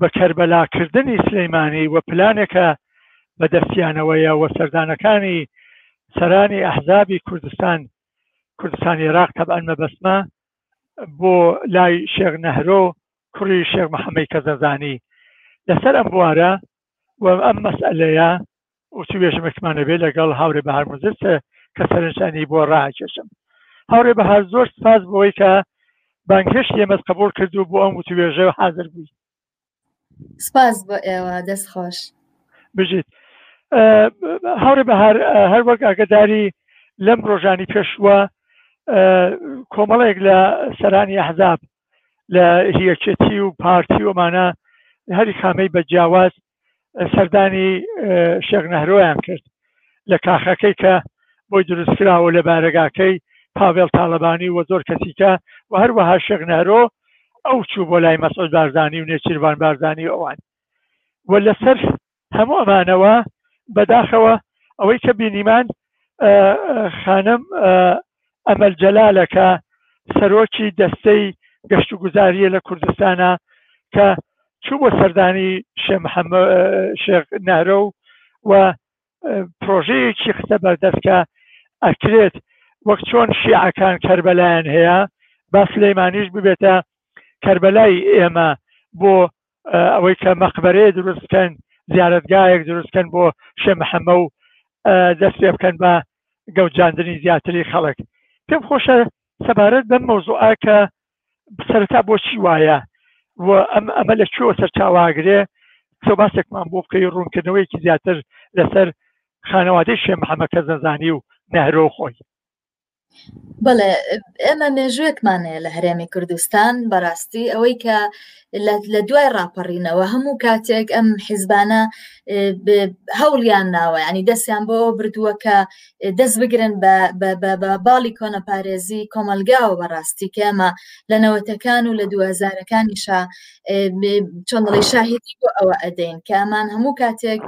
بە کەربەلا کردنی سلیمانی و پلانێکە بە دەستیانەوەیە و سەردانەکانی سەرانی ئەحزابی کوردستان کوردستان ئێراق تەبعەن مەبەستمە بۆ لای شێخ نەهرۆ کوڕی شێخ محەمەی کەزەزانی لەسەر ئەم بوارە و ئەم مەسئەلەیە وتوێژە متمانەبێ لەگەڵ هاورێ بەهار مزرت کە سەرنجتانی بۆ ڕاکێشم. هاورێ بەهار زۆر سپاس بۆوەی کە بانگهێشتی ئێمەت قبوڵ کرد و بۆ ئەم وتوێژە حازر بووی. سپاس بۆ ئێوە، دەست خۆش. بژیت هاورێ بەهار، هەر وەک ئاگەداری لەم ڕۆژانی پێشووە کۆمەڵێک لە سەرانی ئەحزاب لە یەکێتی و پارتی و ئەمانە هەر کامەی بە جیاواز سەردانی شێخ نەهرۆیان کرد لە کاخەکەی کە بۆی دروست کراوە لە بارەگاکەی پاڤێڵ تاڵەبانی و زۆر کەسیکە و هەروەها شێخ نەهرۆ ئەو چوو بۆ لای مەسعود بارزانی و نێچیرڤان بارزانی و ئەوان و لەسەر هەموو ئەمانەوە بەداخەوە ئەوەی کە بینیمان خانم ئەمەل جەلالە کە سەرۆکی دەستەی گەشتوگوزاریە لە کوردستانە کە چوو بۆ سەردانی شێخ نەرۆ و پرۆژەیەکی خستە بەردەست کە ئەکرێت وەک چۆن شیعەکان کەربەلایەن هەیە با سلەیمانیش ببێتە کەربەلای ئێمە بۆ ئەوەی کە مەقبەرەیە دروستکەن زیارەتگایەک دروستکەن بۆ شێ محەمە و دەست پێ بکەن بە گەوجاندنی زیاتری خەڵک پێم خۆشە سەبارەت بەم مەوزوعە کە سەرتا بۆچی وایە و ئەم ئەمە لە چۆ سەرچاواگرێ تۆ باسێکمان بۆ بکەی ڕوونکردنەوەیەکی زیاتر لەسەر خانەوادەی شێ محەمە کەس نەزانی و نەهرۆ خۆی بەڵێ ئێمە مێژوێکمانەیە لە هەرێمی کوردستان بەڕاستی ئەوەی کە لە دوای ڕاپەڕینەوە هەموو کاتێک ئەم حیزبانە هەوڵیان ناوە ینی دەستیان بۆ بردووە کە دەست بگرن بە باڵی کۆنەپارێزی کۆمەلگاوە بەڕاستی کەمە لە نەوەتەکان و لە دوزارەکانیشا چۆنڵی شاهدی بۆ ئەوە ئەدەین کەمان هەموو کاتێک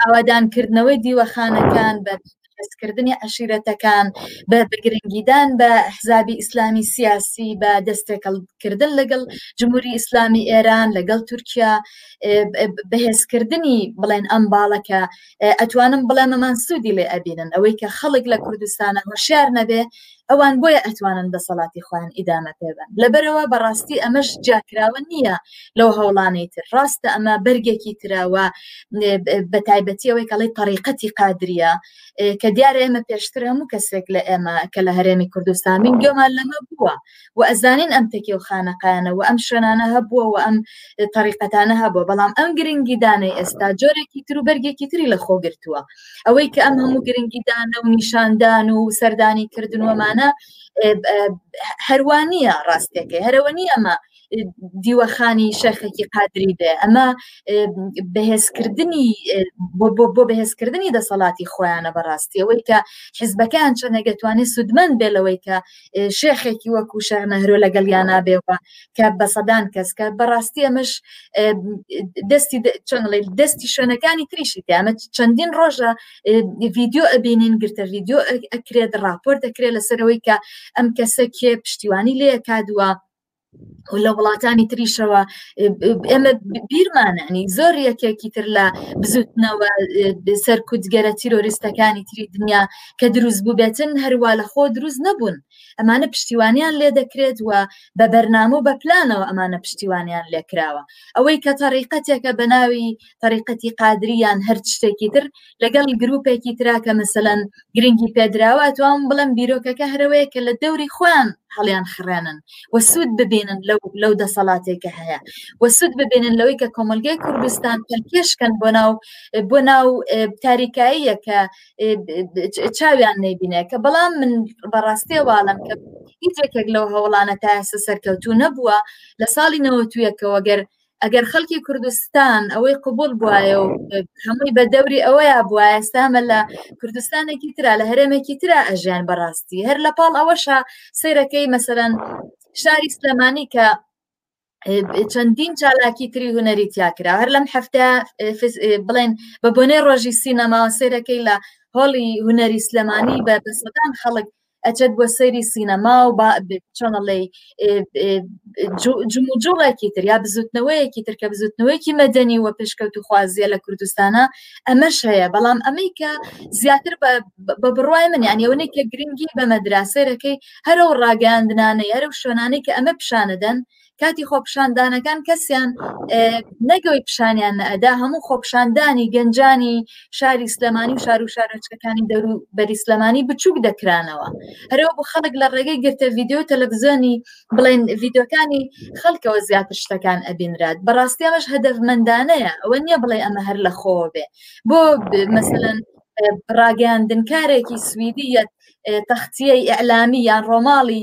ئاوادانکردنەوەی دیوەخانەکان بە بەرزکردنی عشیرەتەکان بە بەگرنگیدان بە حزابی ئیسلامی سیاسی بە دەستێکەڵکردن لەگەڵ جمهوری ئیسلامی ئێران لەگەڵ تورکیا بەهێزکردنی بڵێن ئەم باڵەکە ئەتوانم بڵێ مەمان سوودی لێ ئەبینن ئەوەی کە خەڵک لە کوردستانە هۆشیار نەبێ ئەوان بۆیە ئەتوانن دەسەڵاتی خۆیان ئیدامە پێبن لەبەرەوە بەڕاستی ئەمەش جیاکراوە نییە لەو هەوڵانەی تر ڕاستە ئەمە بەرگێکی تراوە بە تایبەتی ئەوەی کەڵی تەریقەتی قادریە کە دیارە ئێمە پێشتر هەموو کەسێک لە ئێمە کە لە هەرێمی کوردستانین گوێمان لەمە بووە و ئەزانین ئەم تەکی و خانەقایانە و ئەم شوێنانە هەبووە و ئەم تەریقەتانە هەبووە بەڵام ئەم گرنگی دانەی ئێستا جۆرێکی تر و بەرگێکی تری لە خۆگرتووە ئەوەی کە ئەم هەموو گرنگیدانە و نیشاندان و سەردانی کردن وەمانە هەروانە ڕاستەکەی هەرەوە نیە ئەمە دیوەخانی شەخێکی قادری بێ ئەمە بەهێزکردنی بۆ بەهێزکردنی دەسەڵاتی خۆیانە بەڕاستی ئەوەی کە حزبەکان چەنەگەتوانێت سوودمەند بێ لەوەی کە شێخێکی وەکو شەغ نەهرۆ لەگەڵ یا نابێەوە کە بە سەدان کەس کە بەڕاستی ئەمەش دەستی چۆنڵی دەستی شوێنەکانی تریشی تیامە چەندین ڕۆژە ڤیددیو ئەبینین گرتە ڤیددیو ئەکرێت راپۆرت دەکرێت لەسەرەوەی کە ئەم کەسە کێ پشتیوانی لێ کادووە لە وڵاتانی تریشەوە ئێمە بیرمانانی زۆر یەکێکی تر لە بزوتنەوە سەرکوتگەرە تیرۆریستەکانی تری دنیا کە دروست بووبێتن هەروە لە خۆ دروست نەبوون ئەمانە پشتیوانیان لێ دەکرێت و بە بەرنامە و بە پلانەوە ئەمانە پشتیوانیان لێکراوە ئەوەی کە تەڕیقەتێکە بە ناوی تەریقەتی قادریان هەر شتێکی تر لەگەڵ گرروپێکی تررا کە مەسەەن گرنگی پێدراوە توام بڵم بیرۆکەکە هەرەوەیە کە لە دەوری خۆیان هەڵیان خڕێنن و سوود ببینن لەو دەسەڵاتێکە هەیە و سوود ببینن لەوەی کە کۆمەلگای کوردستان پێشکەن بۆ ناو بۆ ناو تاریکاییە کە چاویان نەیبینێ کە بەڵام من بەڕاستێ واڵم کە هیچێکێک لەو هەوڵانە تا ئێستا سەرکەوتوو نەبووە لە ساڵی نەوەتویەکەوە گەر ئەگەر خەڵکی کوردستان ئەوەی قوبول بواە و هەمووی بە دەوری ئەوەیە بووە ئێستامە لە کوردستانێکی تررا لە هەرێمێکی تررا ئەژیان بەڕاستی هەر لە پاڵ ئەوەشە سەیرەکەی مەسەرەن شاری سلێمانی کە چەندین چالاکی تری هوەری تیاکرا هەر لەم هەفتە بڵێن بە بۆنەی ڕۆژی سینەما سێرەکەی لە هۆڵی هوەری سلێمانی بە بەسەدان خەڵک ئەچێت بۆ سەیری سینەما و با چۆن ئەڵێی جموجوڵێکی تر یا بزوتنەوەیەکی ترکە بزوتنەوەیەکی مەدەنی و پێشکەوت و خوازیە لە کوردستانە ئەمەش هەیە بەڵام ئەمەی کە زیاتر بە بڕای من یان ئەوەی کە گرنگی بە مەدراسێرەکەی هەرە و ڕاگەاندنانە یارە و شوێنانەی کە ئەمە پیشانەدەن کاتی خۆپشاندانەکان کەسیان نەگەوەی پیشانیان نەدا هەموو خۆپشاندانی گەنجانی شاری سلێمانی و شار و شارۆچکەکانی دەرو بەریسلمانی بچووک دەکرانەوە هەرەوە بۆ خەڵک لە ڕێگەی گرتە ڤیددیو تەلەڤزیۆنی بڵێن ڤیددیوەکانی خەڵکەوە زیاتر شتەکان ئەبینرات بەڕاستی ئەمەش هەدەفمەندانەیە ئەوە نییە بڵێ ئەمە هەر لە خۆ بێ بۆ مەسەن ڕاگەیاندنکارێکی سویدی یەت تەختیە ئەعلامی یان ڕۆماڵی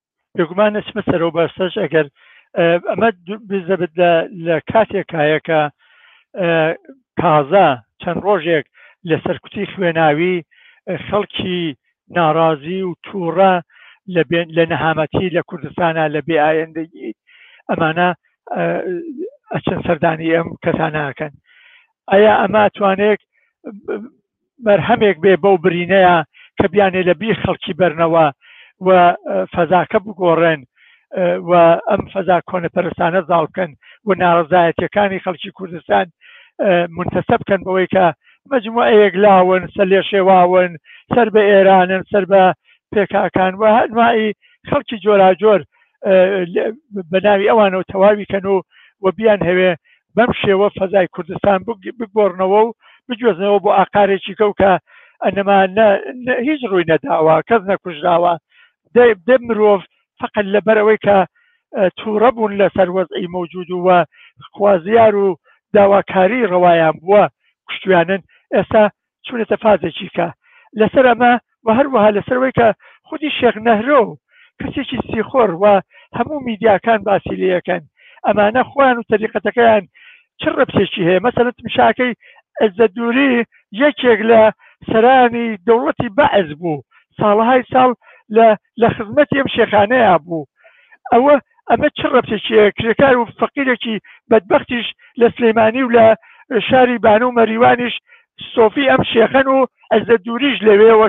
بێگومان ئەچمە سەرەوە باشترش ئەگەر ئەمە بزەبت لە کاتێکایە کە تازە چەند ڕۆژێک لە سەرکوتی خوێناوی خەڵکی ناڕازی و تووڕە لە نەهامەتی لە کوردستانە لە بێ ئایندەگی ئەمانە ئەچەند سەردانی ئەم کەسانەکەن ئایا ئەمە توانێک بەرهەمێک بێ بەو برینەیە کە بیانێ لە بیر خەڵکی بەرنەوە و فەزاکە بگۆڕێن و ئەم فەزا کۆنەپەرستانە زاڵ بکەن و ناڕزایەتەکانی خەڵکی کوردستان منتەسە بکەن بەوەی کە مجموعەیەک لاون سەر لێ شێواون سەر بە ئێرانن سەر بە پێکاکان و هەنمایی خەڵکی جۆراجۆر بە ناوی ئەوانەوە تەواوی کەن و و بیان هەوێ بەم شێوە فەزای کوردستان بگۆڕنەوە و بگوێزنەوە بۆ ئاقارێکی کەو کە ئەنەما نە هیچ ڕووی نەداوە کەس نەکوژراوە دێ مرۆڤ فقط لەبەر ئەوەی کە تووڕە بوون لەسەر وەزعی مەوجود و خوازیار و داواکاری ڕەوایان بووە کوشتویانن ئێستا چوونەتە فازێکی کە لەسەر ئەمە و هەروەها لەسەر ئەوەی کە خودی شێخ نەهرۆ و کەسێکی سیخۆر و هەموو میدیاکان باسی لێەکەن ئەمانە خۆیان و تەریقەتەکەیان چ ڕەبتێکی هەیە مەسەلە تمشاکەی ئەزەدوری یەکێک لە سەرانی دەوڵەتی بەعس بوو ساڵەهای ساڵ لە لە خزمەتی ئەم شێخانەیا بوو ئەوە ئەمە چ ڕەبتێکی هەیە کرێکار و فەقیرێکی بەدبەختیش لە سلیمانی و لە شاری بانە و مەریوانیش سۆفی ئەم شێخەن و عزەت دوریش لەوێوە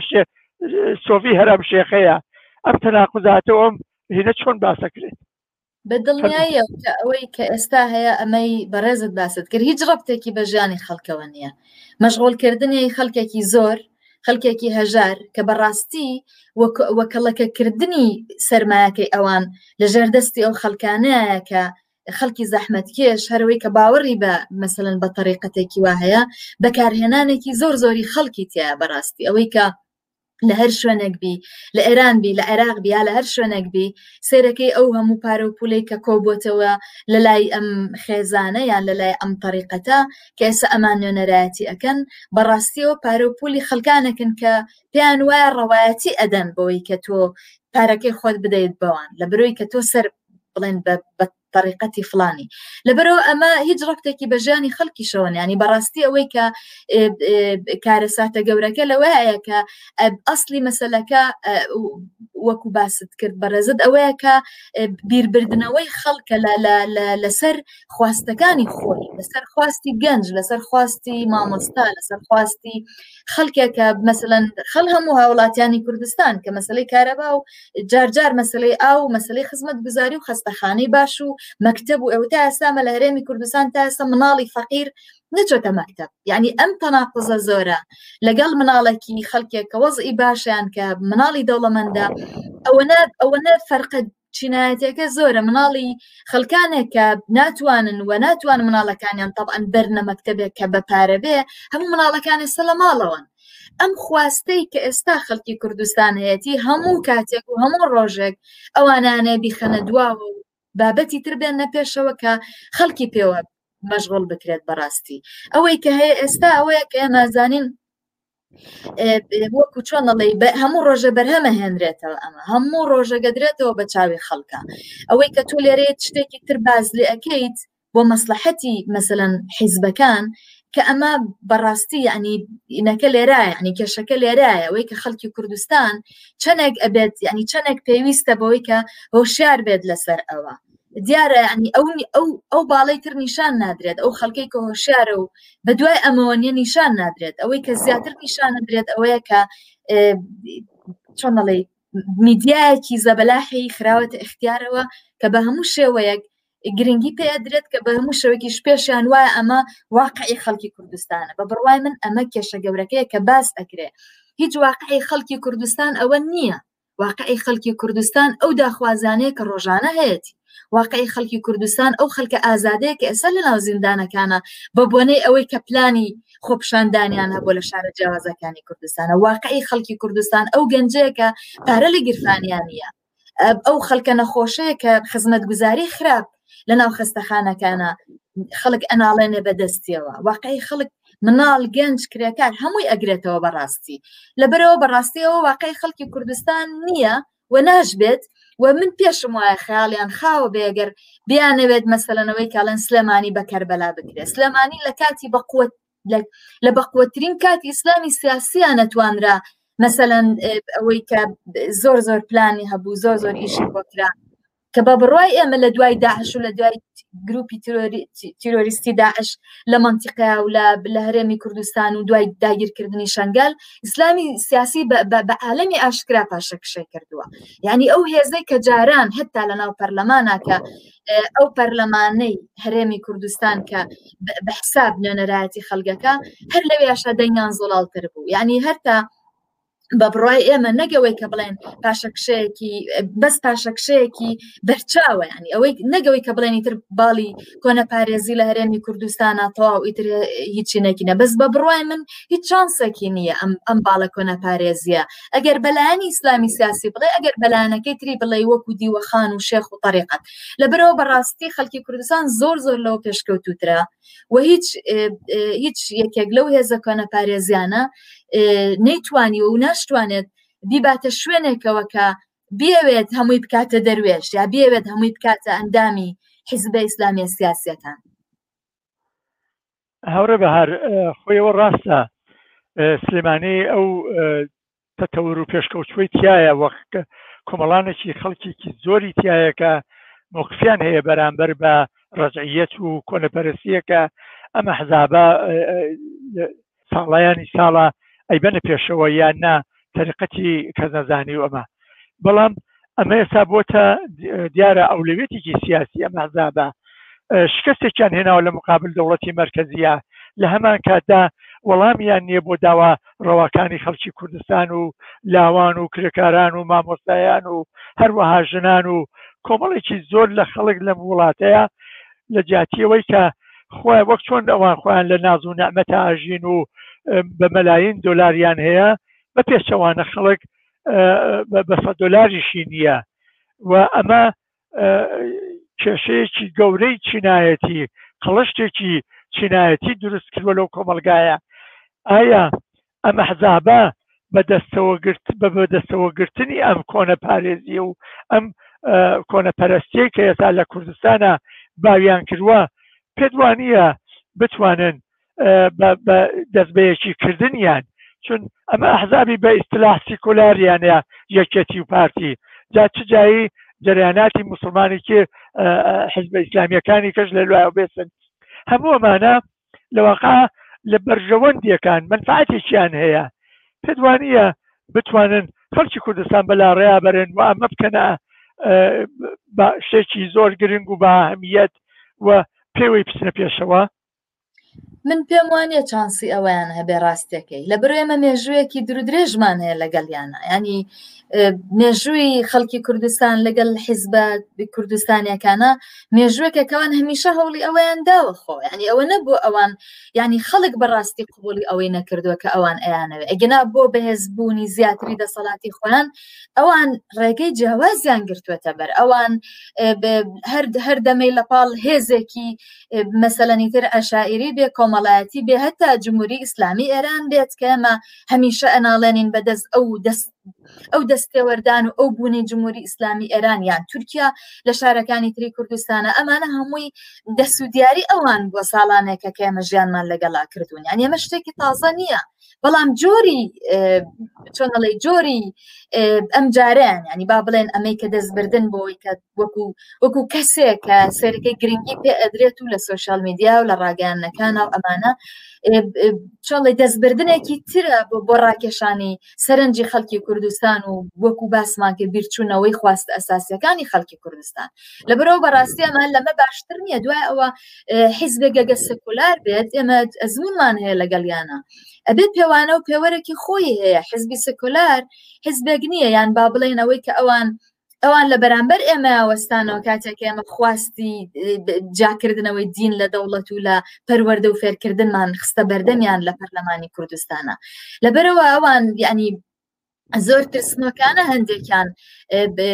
سۆفی هەر ئەم شێخەیە ئەم تەناقوزاتە و ئەم هینە چۆن باسەکرێت بە دڵنیاییە کە ئەوەی کە ئێستا هەیە ئەمەی بەڕێزت باست کرد هیچ ڕەبتێکی بە ژیانی خەڵکەوە نییە مەشغولکردنی خەڵکێکی زۆر خەلکێکی هەژار کە بەڕاستی وەکەڵەکەکردنی سەرمایەکەی ئەوان لە ژێر دەستی ئەو خەلکانەیە کە خەڵکی زەحمت کێش هەروەی کە باوەڕی بە مەسەن بە تەریقەتێکی وا هەیە بەکارهێنانێکی زۆر زۆری خەڵکی تیا بەڕاستی ئەوەی کە لە هەر شوێنێک بی لە ئێران بی لە عێراق بیا لە هەر شوێنێک بی سێرەکەی ئەو هەموو پارە و پولەی کە کۆبووتەوە لە لای ئەم خێزانە یان لە لای ئەم تەریقەتە کە ئێستا ئەمان نوێنەرایەتی ئەکەن بەڕاستیەوە پارە و پولی خەلکانەکن کە پێیان وایە ڕەوایەتی ئەدەن بەوەی کە تۆ پارەکەی خۆت بدەیت بەوان لە برۆی کە تۆ سەر بڵێن بە طریقەتی فلانی لەبەرەوە ئەمە هیچ ڕفتێکی بە ژیانی خەڵکیشەوە ینی بەڕاستی ئەوەی کە کارەساتە گەورەکە لەوەیە کە ئەاصلی مەسلەکە وەکو باست کرد بەڕێزت ئەوەیە کە بیربردنەوەی خەڵکە لەسەر خواستەکانی خۆی لەسەر خواستی گەنج لەسەر خواستی مامۆستا لەسەر خواستی خەڵکێک کە مەسەن خەڵ هەموو هاوڵاتیانی کوردستان کە مەسلەی کارەبا و جارجار مەسلەی ئاو و مەسلەی خزمەت گوزاری و خستەخانەی باش و مەکتب و ئەوتا ئەسامە لە هەرێمی کوردستان تاسە مناڵی فەقیر نەچۆتە مەکتب یعنی ئەم تەناقزە زۆرە لەگەڵ مناڵێکی خەڵکێک کە وەزئی باشیان کە مناڵی دەوڵەمەندە ئەوەنە ئەوەنە فەرقە چینایەتەکە زۆرە مناڵی خەلکانێک کە ناتوانن و ناتوان مناڵەکانیان طبعاً بەرنە مەکتتەبێک کە بە پارەبێ هەموو مناڵەکان ئێستا لە ماڵەوەن ئەم خواستەی کە ئێستا خەڵکی کوردستان هەیەی هەموو کاتێک و هەموو ڕۆژێک ئەوانانە بیخەنە دواوە و بابەتی تر بێن نە پێشەوە کە خەڵکی پێوە مەشغول بکرێت بەڕاستی ئەوەی کە هەیە ئێستا ئەوەیە کە ئێمازانین وەکو چۆن دەڵی هەموو ڕۆژە بەرهەمە هێنرێتەوە ئەمە هەموو ڕۆژەگەدرێتەوە بە چاوی خەڵکە ئەوەی کە تۆ لێرەیە شتێکی تر باز لێ ئەەکەیت بۆ مەسلحەتی مەسەەن حیزبەکان کە ئەمە بەڕاستی ینی ئینەکە لێرە ینی کێشەکە لێرایە ئەوەی کە خەڵکی کوردستان چەندێک ئەبێت ینی چەندێک پێویستە بەوەی کە هۆشیار بێت لەسەر ئەوە دیارە ینی ئەو ئەو ئەو باڵی تر نیشان نادرێت ئەو خەڵکەی کە هۆشارە و بە دوای ئەمەوە نیە نیشان نادرێت ئەوەی کە زیاتر نیشانە درێت ئەوەیە کە چۆنەڵی میدیایەکی زەبەلاحی خراوەتە اختیارەوە کە بە هەموو شێوەیەک گرنگی پێدرێت کە بە هەموو شەوەکیش پێشیان وایە ئەمە واقعی خەڵکی کوردستانە بە بڕوای من ئەمە کێشە گەورەکەیە کە باس ئەکرێ هیچ واقعی خەڵکی کوردستان ئەوە نییە واقعی خەڵکی کوردستان ئەو داخوازانەیە کە ڕۆژانە هەیەتی واقعی خەڵکی کوردستان ئەو خەلکە ئازادەیە کە ئێستا لە ناو زیندانەکانە بە بۆنەی ئەوەی کە پلانی خۆپشاندانیان هەبوو لە شارە جیاوازەکانی کوردستانە واقعی خەڵکی کوردستان ئەو گەنجەیەکە پارە لە گیرفانیانە ئەو خەلکە نەخۆشەیە کە خزمەتگوزاری خراپ لە ناو خەستەخانەکانە خەڵک ئەناڵێنێ بەدەستیەوە واقعی خەڵک مناڵ گەنج کرێکار هەمووی ئەگرێتەوە بەڕاستی لەبەرەوە بەڕاستیەوە واقعی خەڵکی کوردستان نییە و ناشبێت و من پێشم وایە خیاڵیان خاوە بێگەر بیانەوێت مەسەلەنەوەی کاڵەن سلێمانی بە کەربەلا بکرێت سلێمانی لە کاتی بەقوت لە بەقوترین کاتی ئیسلامی سیاسیان نەتوانرا مەسەەن ئەوەی کە زۆر زۆر پلانی هەبوو زۆر زۆر ئیشی بۆکرا کە بە بڕای ئێمە لە دوای داعش و لە دوای گروپی تیرۆریستی داعش لە منتیقا و لە هەرێمی کوردستان و دوای داگیرکردنی شنگال ئیسلامی سیاسی بە عالمی ئاشکرا پاشەکشەی کردووە یعنی ئەو هێزەی کە جاران هەتا لە ناو پەرلەمانەکە ئەو پەرلەمانەی هەرێمی کوردستان کە بە حساب نوێنەرایەتی خەلگەکە هەر لەوێشە دەنگیان زۆڵالتر بوو یعنی هەتا بە بڕای ئێمە نەگەوەی کە بڵێن پاشەکشەیەکی بەس پاشەکشەیەکی بەرچاوە ینی ئەوەی نەگەوەی کە بڵێنی تر باڵی کۆنە پارێزی لە هەرێمی کوردستانە تەواو ئیتر هیچی نەکینە بەس بە بڕای من هیچ چانسێکی نییە ئەم ئەم باڵە کۆنە پارێزیە ئەگەر بەلایانی ئیسلامی سیاسی بڵێ ئەگەر بەلایەنەکەی تری بڵێ وەکو دیوەخان و شێخ و طریقەت لە برەوە بەڕاستی خەڵکی کوردستان زۆر زۆر لەوە پێشکەوتوترە و هیچ هیچ یەکێک لەو هێزە کۆنە پارێزیانە نەیتوانی و ناشتوانێت بیباتە شوێنێکەوە کە بێوێت هەمووی بکاتە دەروێش یا بێوێت هەمووی بکاتە ئەندامی حیزبە ئیسلامیە سیاسەکان هاوڕێ بەهار خۆیەوە ڕاستە سلێمانی ئەو تەتەور و پێشکەوتووەی تیایە و کۆمەڵانێکی خەڵکێکی زۆری تیایە کە مەوقفیان هەیە بەرامبەر بە ڕەجعیەت و کۆنەپەرستیەکە ئەم ئەحزابە ساڵیانی ساڵە ئەیبەنە پێشەوە یان نا تەریقەتی کەس نەزانی و ئەمە بەڵام ئەمە ئێستا بۆتە دیارە ئەولەوێتێکی سیاسی ئەم عذابە شکستێکیان هێناوە لە مقابل دەوڵەتی مەرکزیە لە هەمان کاتدا وەڵامیان نییە بۆ داوا ڕەواکانی خەڵکی کوردستان و لاوان و کرێکاران و مامۆستایان و هەروەها ژنان و کۆمەڵێکی زۆر لە خەڵک لەم وڵاتەیە لە جاتیەوەی کە خۆی وەک چۆن ئەوان خۆیان لە ناز و نەمەتە ئاژین و بە مەلاین دۆلاریان هەیە بە پێچەوانە خەڵک بە سەد دۆلاریشی نییە و ئەمە کێشەیەکی گەورەی چینایەتی قڵشتێکی چینایەتی دروست کردوە لەو کۆمەلگایە ئایا ئەمە حزابە بە دەستەوە گرت بە بەدەستەوە گرتنی ئەم کۆنە پارێزیە و ئەم کۆنە پەرستەیە کە ئێستا لە کوردستانە باویان کردوە پێدوانە بتوانن دەستبەیەکی کردنیان چون ئەمە ئەحزابی بە ئیستلاح سیکۆلاریانە یەکەتی و پارتی جا چ جایی جریاناتی مسلمانی کێ حزب ئیسلامیەکانی کەش لە لای بێسن هەموومانە لەواقع لە بەرژەوەندیەکان منفعاتێکیان هەیە پێدوانە بتوانن خەڵکی کوردستان بەلا ڕێیا بەرێن و ئەمە بکەنە شتێکی زۆر گرنگ و بە هەمیەت و پێوەی پسنە پێشەوە من پێم وانە چانسی ئەویان هەبێ ڕاستەکەی لە بەر ئێمە مێژوویەکی درودرێژمان هەیە لەگەڵ یانە ینی مێژووی خەڵکی کوردستان لەگەڵ حیزبە کوردستانیەکانە مێژووەکەکەوان هەمیشە هەوڵی ئەویان داوە خۆ ینی ئەوە نەبوو ئەوان ینی خەڵک بەڕاستی قوبولی ئەوەی نەکردووە کە ئەوان ئەیانەوە ئەگەنا بۆ بەهێزبوونی زیاتری دەسەڵاتی خۆیان ئەوان ڕێگەی جیاوازیان گرتووەتە بەر ئەوان هەر هەردەمەی لە پاڵ هێزێکی مەسەلەنی تر عشاعری بێ کۆمەڵایەتی بێ هەتا جمهوری ئیسلامی ئێران بێت کە ئەمە هەمیشە ئەناڵێنین بەدەست ئەو دەست ئەو دەست پێوەردان و ئەو بوونی جمهوری ئیسلامی ئێران یان تورکیا لە شارەکانی تری کوردستانە ئەمانە هەمووی دەست و دیاری ئەوان بۆ ساڵانێکە کە ئێمە ژیانمان لەگەڵا کردوون یان ئێمە شتێکی تازە نییە بەڵام جۆری چۆنەڵی جۆری ئەم جارەیان ینی با بڵێن ئەمەی کە دەستبردن بۆی کە وەکو وەکو کەسێک کە سەرەکەی گرنگی پێ ئەدرێت و لە سوۆشال میدیا و لە ڕاگەیانەکانە و ئەمانە چڵی دەستبردنێکی ترە بۆ بۆ ڕاکێشانی سەرنجی خەڵکی کوردستان و وەکو باسمان کرد بیرچوونەوەی خواست ئەساسیەکانی خەڵکی کوردستان لە بەرەوە بەڕاستی ئەمان لەمە باشتر نییە دوای ئەوە حیزبێک گەگە سکولار بێت ئێمە ئەزمونمان هەیە لەگەڵیانە ئەبێ پێوانە و پێوەرەکی خۆی هەیە حزبی سکولار حزبێک نییە یان با بڵێنەوەی کە ئەوان ئەوان لە بەرامبەر ئێمە وەستانەوە کاتێک ئێمە خواستی جاکردنەوەی دین لە دەوڵەت و لە پەروەەردە و فێرکردنمان خستە بەردەمیان لە پەرلەمانی کوردستانە لەبەرەوە ئەوان یعنی زۆر ترسنۆکانە هەندێکیان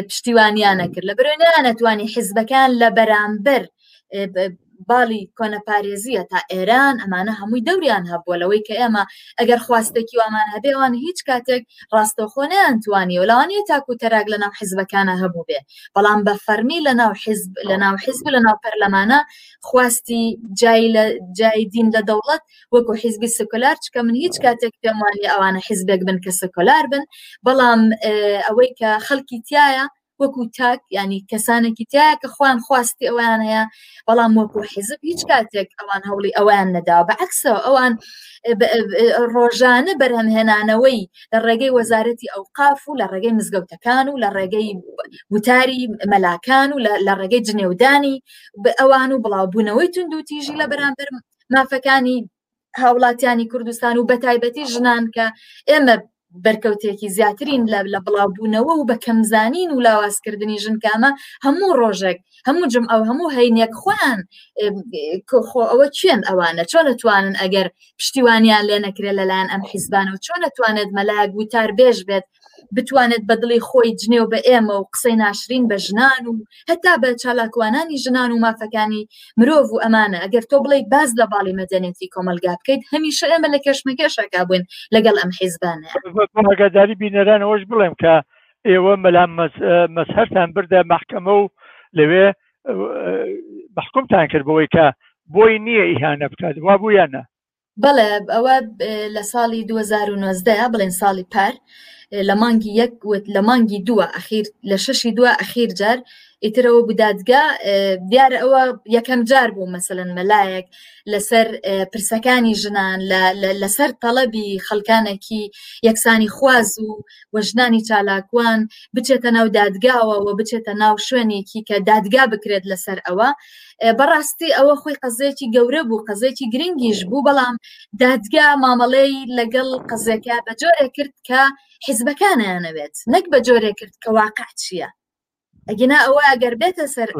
پشتیوانیانە کرد لە برۆنیانەتوانی حزبەکان لە بەرامبەر باڵی کۆنەپارێزیە تا ئێران ئەمانە هەمووی دەوریان هەبووە لەوەی کە ئێمە ئەگەر خواستێکی وامان هەبێوان هیچ کاتێک ڕاستەخۆنیان توانی و لەوانەیە تاکو تەراک لە ناو حزبەکانە هەبوو بێ بەڵام بە فەرمی لە ناو حزب لە ناو حزب لە ناو پەرلەمانە خواستی جای لە جای دین لە دەوڵەت وەکو حیزبی سکولار چکە من هیچ کاتێک پێم وانی ئەوانە حیزبێک بن کە سکولار بن بەڵام ئەوەی کە خەڵکی تایە وەکو تاک ینی کەسانێکی تیا کە خوان خواستی ئەویان هەیە بەڵام وەکو حیزب هیچ کاتێک ئەوان هەوڵی ئەویان نەداوە بەعکسەوە ئەوان ڕۆژانە بەرهەمهێنانەوەی لە ڕێگەی وەزارەتی ئەو قاف و لە ڕێگەی مزگەوتەکان و لە ڕێگەی وتاری مەلاکان و لە ڕێگەی جنێودانی ئەوان و بڵاوبوونەوەی تونند و تیژی لە بەرامبەر مافەکانی هاوڵاتیانی کوردستان و بەتایبەتی ژنان کە ئێمە بەرکەوتێکی زیاترین لە لە بڵاوبوونەوە و بە کەمزانین و لاوازکردنی ژنکامە هەموو ڕۆژێک هەموو جم ئەو هەموو هەینێک خۆیان خۆ ئەوە چێن ئەوانە چۆن توانن ئەگەر پشتیوانیان لێ نەکرێت لەلایەن ئەم حیزبانەوە چۆن توانێت مەلاک وتار بێژ بێت بتوانێت بە دڵی خۆی جنێو بە ئێمە و قسەی ناشرین بە ژنان و هەتا بە چالاکوانانی ژنان و مافەکانی مرۆڤ و ئەمانە ئەگەر تۆ بڵێ باز لە باڵی مەدەنێتی کۆمەلگا بکەیت هەمیشە ئێمە لە کێشمەکێشەکە بووین لەگەڵ ئەم حیزبانەگەداری بینەرانەوەش بڵێم کە ئێوە مەلام مەسهرتان بردە محکەمە و لەوێ بەحکومتان کرد بۆی کە بۆی نییە ئیهانە بکات وا بوویانە بەڵێ ئەوە لە ساڵی 2009 بڵێن ساڵی پار لە مانگی یەک لە مانگی دووە ئەخیر لە شەشی دووە ئەخیر جار ئیترەوە بودادگا دیارە ئەوە یەکەم جار بوو مەسەن مەلایەک لەسەر پرسەکانی ژنان لەسەر تەڵەبی خەڵکانێکی یەکسانی خواز و و ژنانی چالاکوان بچێتە ناو دادگاوە و بچێتە ناو شوێنێکی کە دادگا بکرێت لەسەر ئەوە بەڕاستی ئەوە خۆی قەزێکی گەورە بوو قەزێکی گرنگیش بوو بەڵام دادگا مامەڵەی لەگەڵ قەزێکە بە جۆرێ کرد کە حیزبەکانیانەوێت نەک بە جۆرێ کرد کە واقع چییە ئەگینا ئەوە ئەگەر بێتە سەر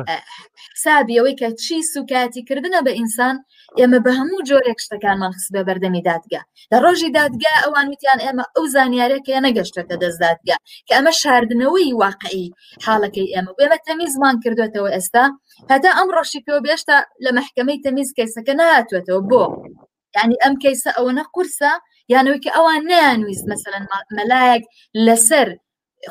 حسابی ئەوەی کە چی سوکایەتی کردنە بە ئینسان ئێمە بە هەموو جۆرێک شتەکانمان خست بە بەردەمی دادگا لە ڕۆژی دادگا ئەوان وتیان ئێمە ئەو زانیارێکە نەگەشتێتە دەست دادگا کە ئەمە شاردنەوەی واقعی حاڵەکەی ئێمە بێمە تەمیزمان کردوێتەوە ئێستا هەتا ئەم ڕەشی پێوە بێشتا لە مححکمەی تەمیز کەیسەکە ناتوێتەوە بۆ ینی ئەم کەیسە ئەوەنە قورسە یانەوەی کە ئەوان نیانویست مەسەرەن مەلایەک لەسەر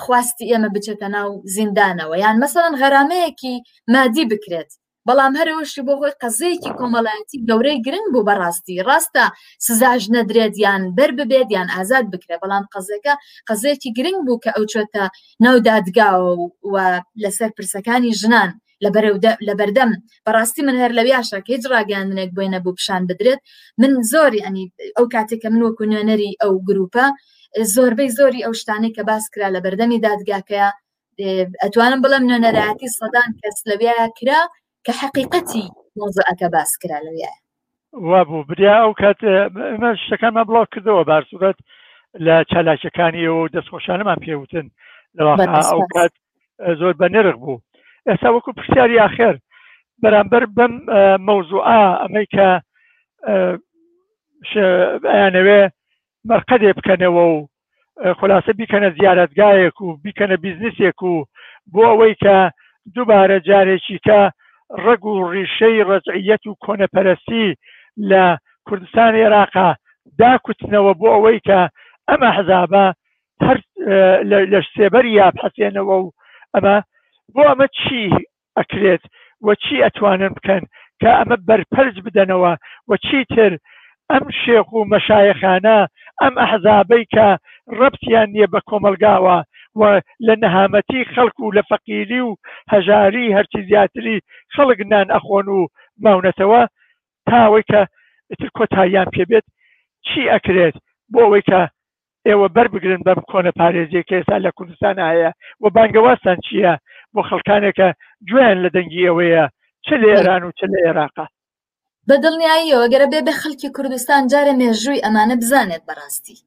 خواستی ئێمە بچێتە ناو زیندانەوە یان مەسەرەن غەرامەیەکی مادی بکرێت بەڵام هەرەوەشی بۆ هۆی قەزەیەکی کۆمەڵایەتی گەورەی گرنگ بوو بەڕاستی ڕاستە سزاش نەدرێت یان بەر ببێت یان ئازاد بکرێت بەڵام قەزەکە قەزەیەکی گرنگ بوو کە ئەو چێتە ناو دادگاوە و لەسەر پرسەکانی ژنان لە بەردەم بەڕاستی من هەر لەویاشە کە هیچ ڕاگەاندنێک بۆی نەبوو پیشان بدرێت من زۆری ئەنی ئەو کاتێککە من وەکو نوێنەری ئەو گروپە زۆربەی زۆری ئەو شتانەی کە باس کرا لە بەردەمی دادگاکەیە ئەتوانم بڵم نوێنەرایەتی سەدان کەس لەویایە کرا کە حەقیقەتی مۆزەکە باس کرا لەویایە وابوو بریا ئەو کات ئمە شتەکانمان بڵاو کردەوە بارسوورەت لە چالاکیەکانی ئەو دەستخۆشانەمان پێوتن لەوا ئەو کات زۆر بە نرخ بوو ئێستا وەکو پرسیاری ئاخر بەرامبەر بەم مەوزوع ئەمەی کە ئەیانەوێ مەرقەدێ بکەنەوە و خولاسە بیکەنە زیارەتگایەک و بیکەنە بیزنسێک و بۆ ئەوەی کە دوبارە جارێکیکە ڕەگ و ڕیشەی ڕەجعیەت و کۆنەپەرەستی لە کوردستانی عێراقا داکوتنەوە بۆ ئەوەی کە ئەم ئەحزابە هەر لە سێبەری یابحسێنەوە و ئەمە بۆ ئەمە چی ئەکرێت و چی ئەتوانن بکەن کە ئەمە بەرپەرچ بدەنەوە و چیتر ئەم شێخ و مەشایەخانە ئەم ئەحزابەی کە ڕەبتیان نیە بە کۆمەڵگاوە و لە نەهامەتی خەڵک و لە فەقیری و هەژاری هەرچی زیاتری خەڵک نان ئەخۆن و ماونەتەوە تا ئەوەی کە ئیتر کۆتاییان پێ بێت چی ئەکرێت بۆ ئەوەی کە ئێوە بەر بگرن بەم کۆنە پارێزیە کە ئێستا لە کوردستانا هەیە و بانگەوازتان چیە بۆ خەڵکانێک کە گوێیان لە دەنگی ئێوەیە چ لە ئێران و چ لە ئێراقا؟ بە دڵنیاییەوە گەرە بێ بێ خەڵکی کوردستان جارێ مێژووی ئەمانە بزانێت بەڕاستی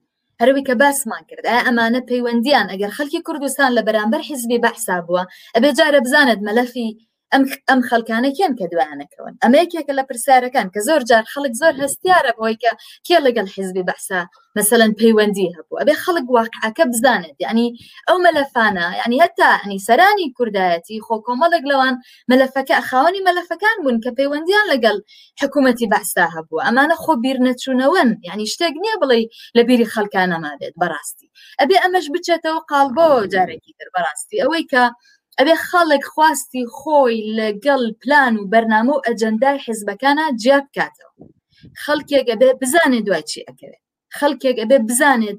هەروی کە باسمان کرد ئایا ئەمانە پەیوەندیان ئەگەر خەڵکی کوردستان لە بەرامبەر حیزبی بەحسا بووە ئەبێ جارە بزانێت مەلەفی ئەم ئەم خەلکانە کێن کە دوایانەکەون ئەمە یەکێکە لە پرسیارەکان کە زۆر جار خەڵک زۆر هەستیارە بۆی کە کێ لەگەڵ حزبی بەسا مەسەەن پەیوەندی هەبوو ئەبێ خەڵک واقعەکە بزانێت ینی ئەو مەلەفانە ینی هەتا ئەنی سەرانی کوردایەتی خۆ کۆمەڵێک لەوان مەلەفەکە خاوەنی مەلەفەکان بوون کە پەیوەندیان لەگەڵ حکوومەتتی بەسا هەبوو ئەمانە خۆ بیر نەچوونەوەن ینی شتێک نییە بڵێ لە بیری خەلکانەما بێت بەڕاستی بکەیت ئەبێ ئەمەش بچێتەوە قالبەوە جارێکی تر بەڕاستی ئەوەی کە ئەبێ خەڵک خواستی خۆی لەگەڵ پلان و بەرنامە و ئەجەندای حزبەکانە جیا بکاتەوە خەڵکێک ئەبێ بزانێت دوای چی ئەکەوێت خەڵکێک ئەبێ بزانێت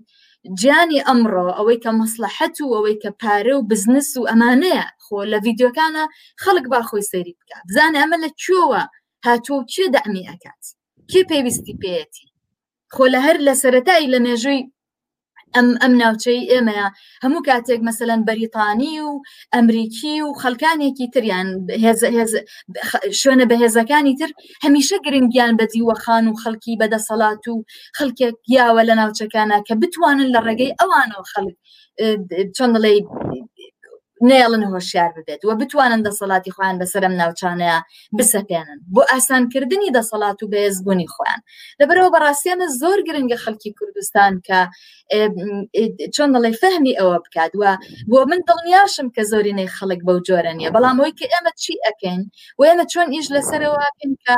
گیانی ئەمڕۆ ئەوەی کە مەسلحەت و ئەوەی کە پارە و بزنس و ئەمانەیە خۆ لە ڤیددیوکانە خەڵک باخۆی سەیری بکە بزانێ ئەمە لە کوێوە هاتووە کێ دەمی ئەکات کێ پێویستی پێەتی خۆ لە هەر لە سەتایی لە مێژووی ئەم ئەم ناوچەی ئێمەیە هەموو کاتێک مەسەەن بەریتانی و ئەمریکی و خەلکانێکی تریان شوێنە بەهێزەکانی تر هەمیشە گرنگیان بە دیوەخان و خەڵکی بەدەسەڵات و خەڵکێک یاوە لە ناوچەکانە کە بتوانن لە ڕێگەی ئەوانەوە خەڵک چۆن دەڵێ نێڵن هۆشیار ببێت و بتوانن دەسەڵاتی خۆیان بەسەر ئەم ناوچانەیە بسەپێنن بۆ ئاسانکردنی دەسەڵات و بەێزبوونی خۆیان لەبەرەوە بەڕاستیانە زۆر گرنگە خەڵکی کوردستان کە چۆن دەڵێ فەهمی ئەوە بکات وە بۆ من دڵنیاشم کە زۆرینەی خەڵک بەو جۆرە نیە بەڵام ئەوەی کە ئێمە چی ئەکەین و ئێمە چۆن ئیش لەسەرەوەکەین کە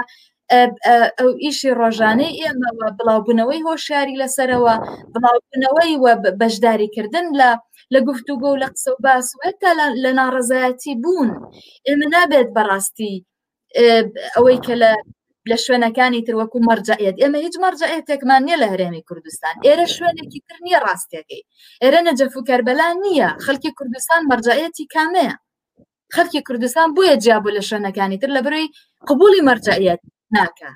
ئەو ئیشی ڕۆژانەی ئێمەوە بڵاوبوونەوەی هۆشیاری لەسەرەوە بڵاوبوونەوەی وە بەشداریکردن لە لە گفتوگۆ لە قسە و باس و هەتا لە ناڕزایەتی بوون ئێمە نابێت بەڕاستی ئەوەی کە لە لە شوێنەکانی تر وەکو مەرجەت ئێمە هیچ مەرجەتێکمان نیە لە هەرێمی کوردستان ئێرە شوێنێکی تر نییە ڕاستەکەی ئێرە نەجەف و کەربەلا نییە خەڵکی کوردستان مەرجەتی کامەیە خەرکی کوردستان بۆیە جیابوو لە شوێنەکانی تر لە بروی قبولی مەرجعەت ناکە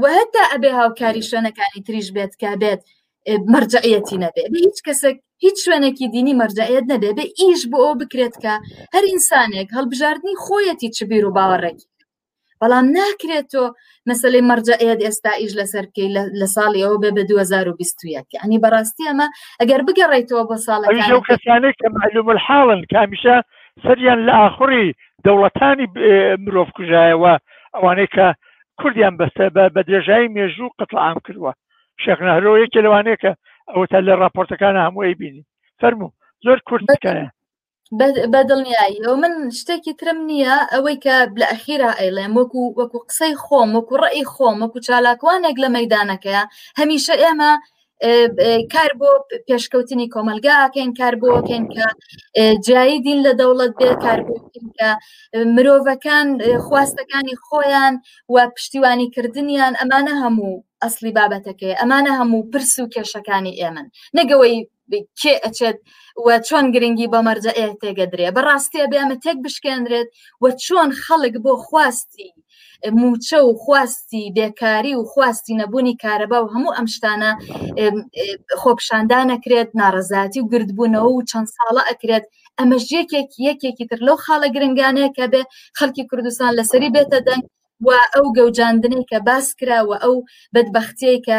و هەتا ئەبێ هاوکاری شوێنەکانی تریش بێت کە بێت مەرجعەتی نەبێ هیچ کەسێک هیچ شوێنێکی دینی مەرجعەت نەبێ بێ ئیش بۆ ئەو بکرێت کە هەر ئینسانێک هەڵبژاردننی خۆیەتی چ بیر و باوەڕێکی بەڵام ناکرێت تۆ مەسلەی مەرجەیەت ئێستا ئیش لەسەر بکەی لە ساڵی ئەوە بێ بە 2021 ینی بەڕاستی ئەمە ئەگەر بگەڕێیتەوە بە ساڵە کەسانێک کە معلوم حاڵن کامیشە سەریان لە ئاخوری دەوڵەتانی مرۆڤ کوژایەوە ئەوانەی کە کوردیان بەستە بە بە درێژایی مێژوو قتڵام کردووە شێخ نەهرۆ یەکێ لەوانەیە کە ئەوە تا لە راپۆرتەکان هەمووی بینی فەرموو زۆر کورتەکەە بە دڵنیاییەوە من شتێکی ترم نییە ئەوەی کە لە ئەخیرا ئەیڵێم وەکو وەکو قسەی خۆم وەکو ڕێی خۆم وەکو چالاکوانێک لە مەدانەکەیە هەمیشە ئێمە کار بۆ پێشکەوتنی کۆمەلگاکەین کار بۆکەین کە جایی دین لە دەوڵەت بێ کار بۆکەین کە مرۆڤەکان خواستەکانی خۆیان و پشتیوانی کردنیان ئەمانە هەموو ئەسلی بابەتەکەی ئەمانە هەموو پرس و کێشەکانی ئێمن نەگەوەی کێ ئەچێت و چۆن گرنگی بە مەرجە ئێ تێگەدرێ بەڕاستێ بێمە تێک بشکێنرێت و چۆن خەڵک بۆ خواستی موچە و خواستی بێکاری و خواستی نەبوونی کارەبا و هەموو ئەم شتانە خۆپشاندا نەکرێت ناڕزاتی و گردبوونەوە و چەند ساڵە ئەکرێت ئەمەش یەکێک یەکێکی تر لەو خاڵە گرنگانەیە کە بێ خەڵکی کوردستان لەسەری بێتە دەنگ و ئەو گەوجاندنەی کە باس کرا و ئەو بەدبەختیەی کە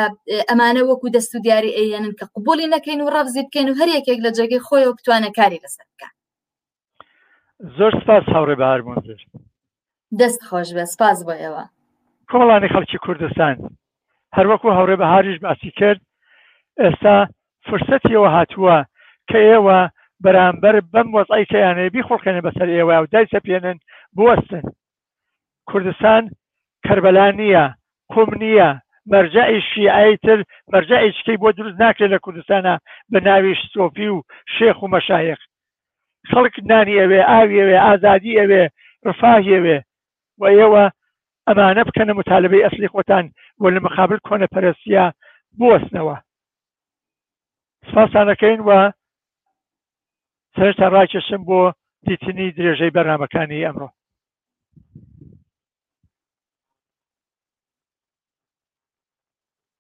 ئەمانە وەکو دەست و دیاری ئەیەنن کە قوبولی نەکەین و ڕەفزی بکەین و هەر یەکێک لە جێگەی خۆی و بتوانە کاری لەسەر بکە زۆر سپاس هاوڕێ بە هەرمۆزر دەست خۆش بێ سپاس بۆ ئێوە کۆڵانی خەڵکی کوردستان هەروەکو هەوڕێ بە هاریش باسی کرد ئێستا فرسەتیەوە هاتووە کە ئێوە بەرامبەر بەم وەزعی کەیانەیە بیخڵقێنە بەسەر ئێوە و دای سەپێنن بوەستن کوردستان کەربەلا نییە، قوم نییە، مەرجەعی شیعەی تر مەرجەعی چکەی بۆ دروست ناکرێت لە کوردستانا بە ناوی سۆفی و شێخ و مەشایخ. خەڵک نانی ئەوێ، ئاوی ئەوێ، ئازادی ئەوێ، رفاهی ئەوێ و ئێوە ئەمانە بکەنە موتالەبەی ئەسلی خۆتان و لە مقابل کۆنەپەرستیا بوەستنەوە. سپاستان ئەکەین و سەرەتا ڕاکێشم بۆ دیتنی درێژەی بەرنامەکانی ئەمڕۆ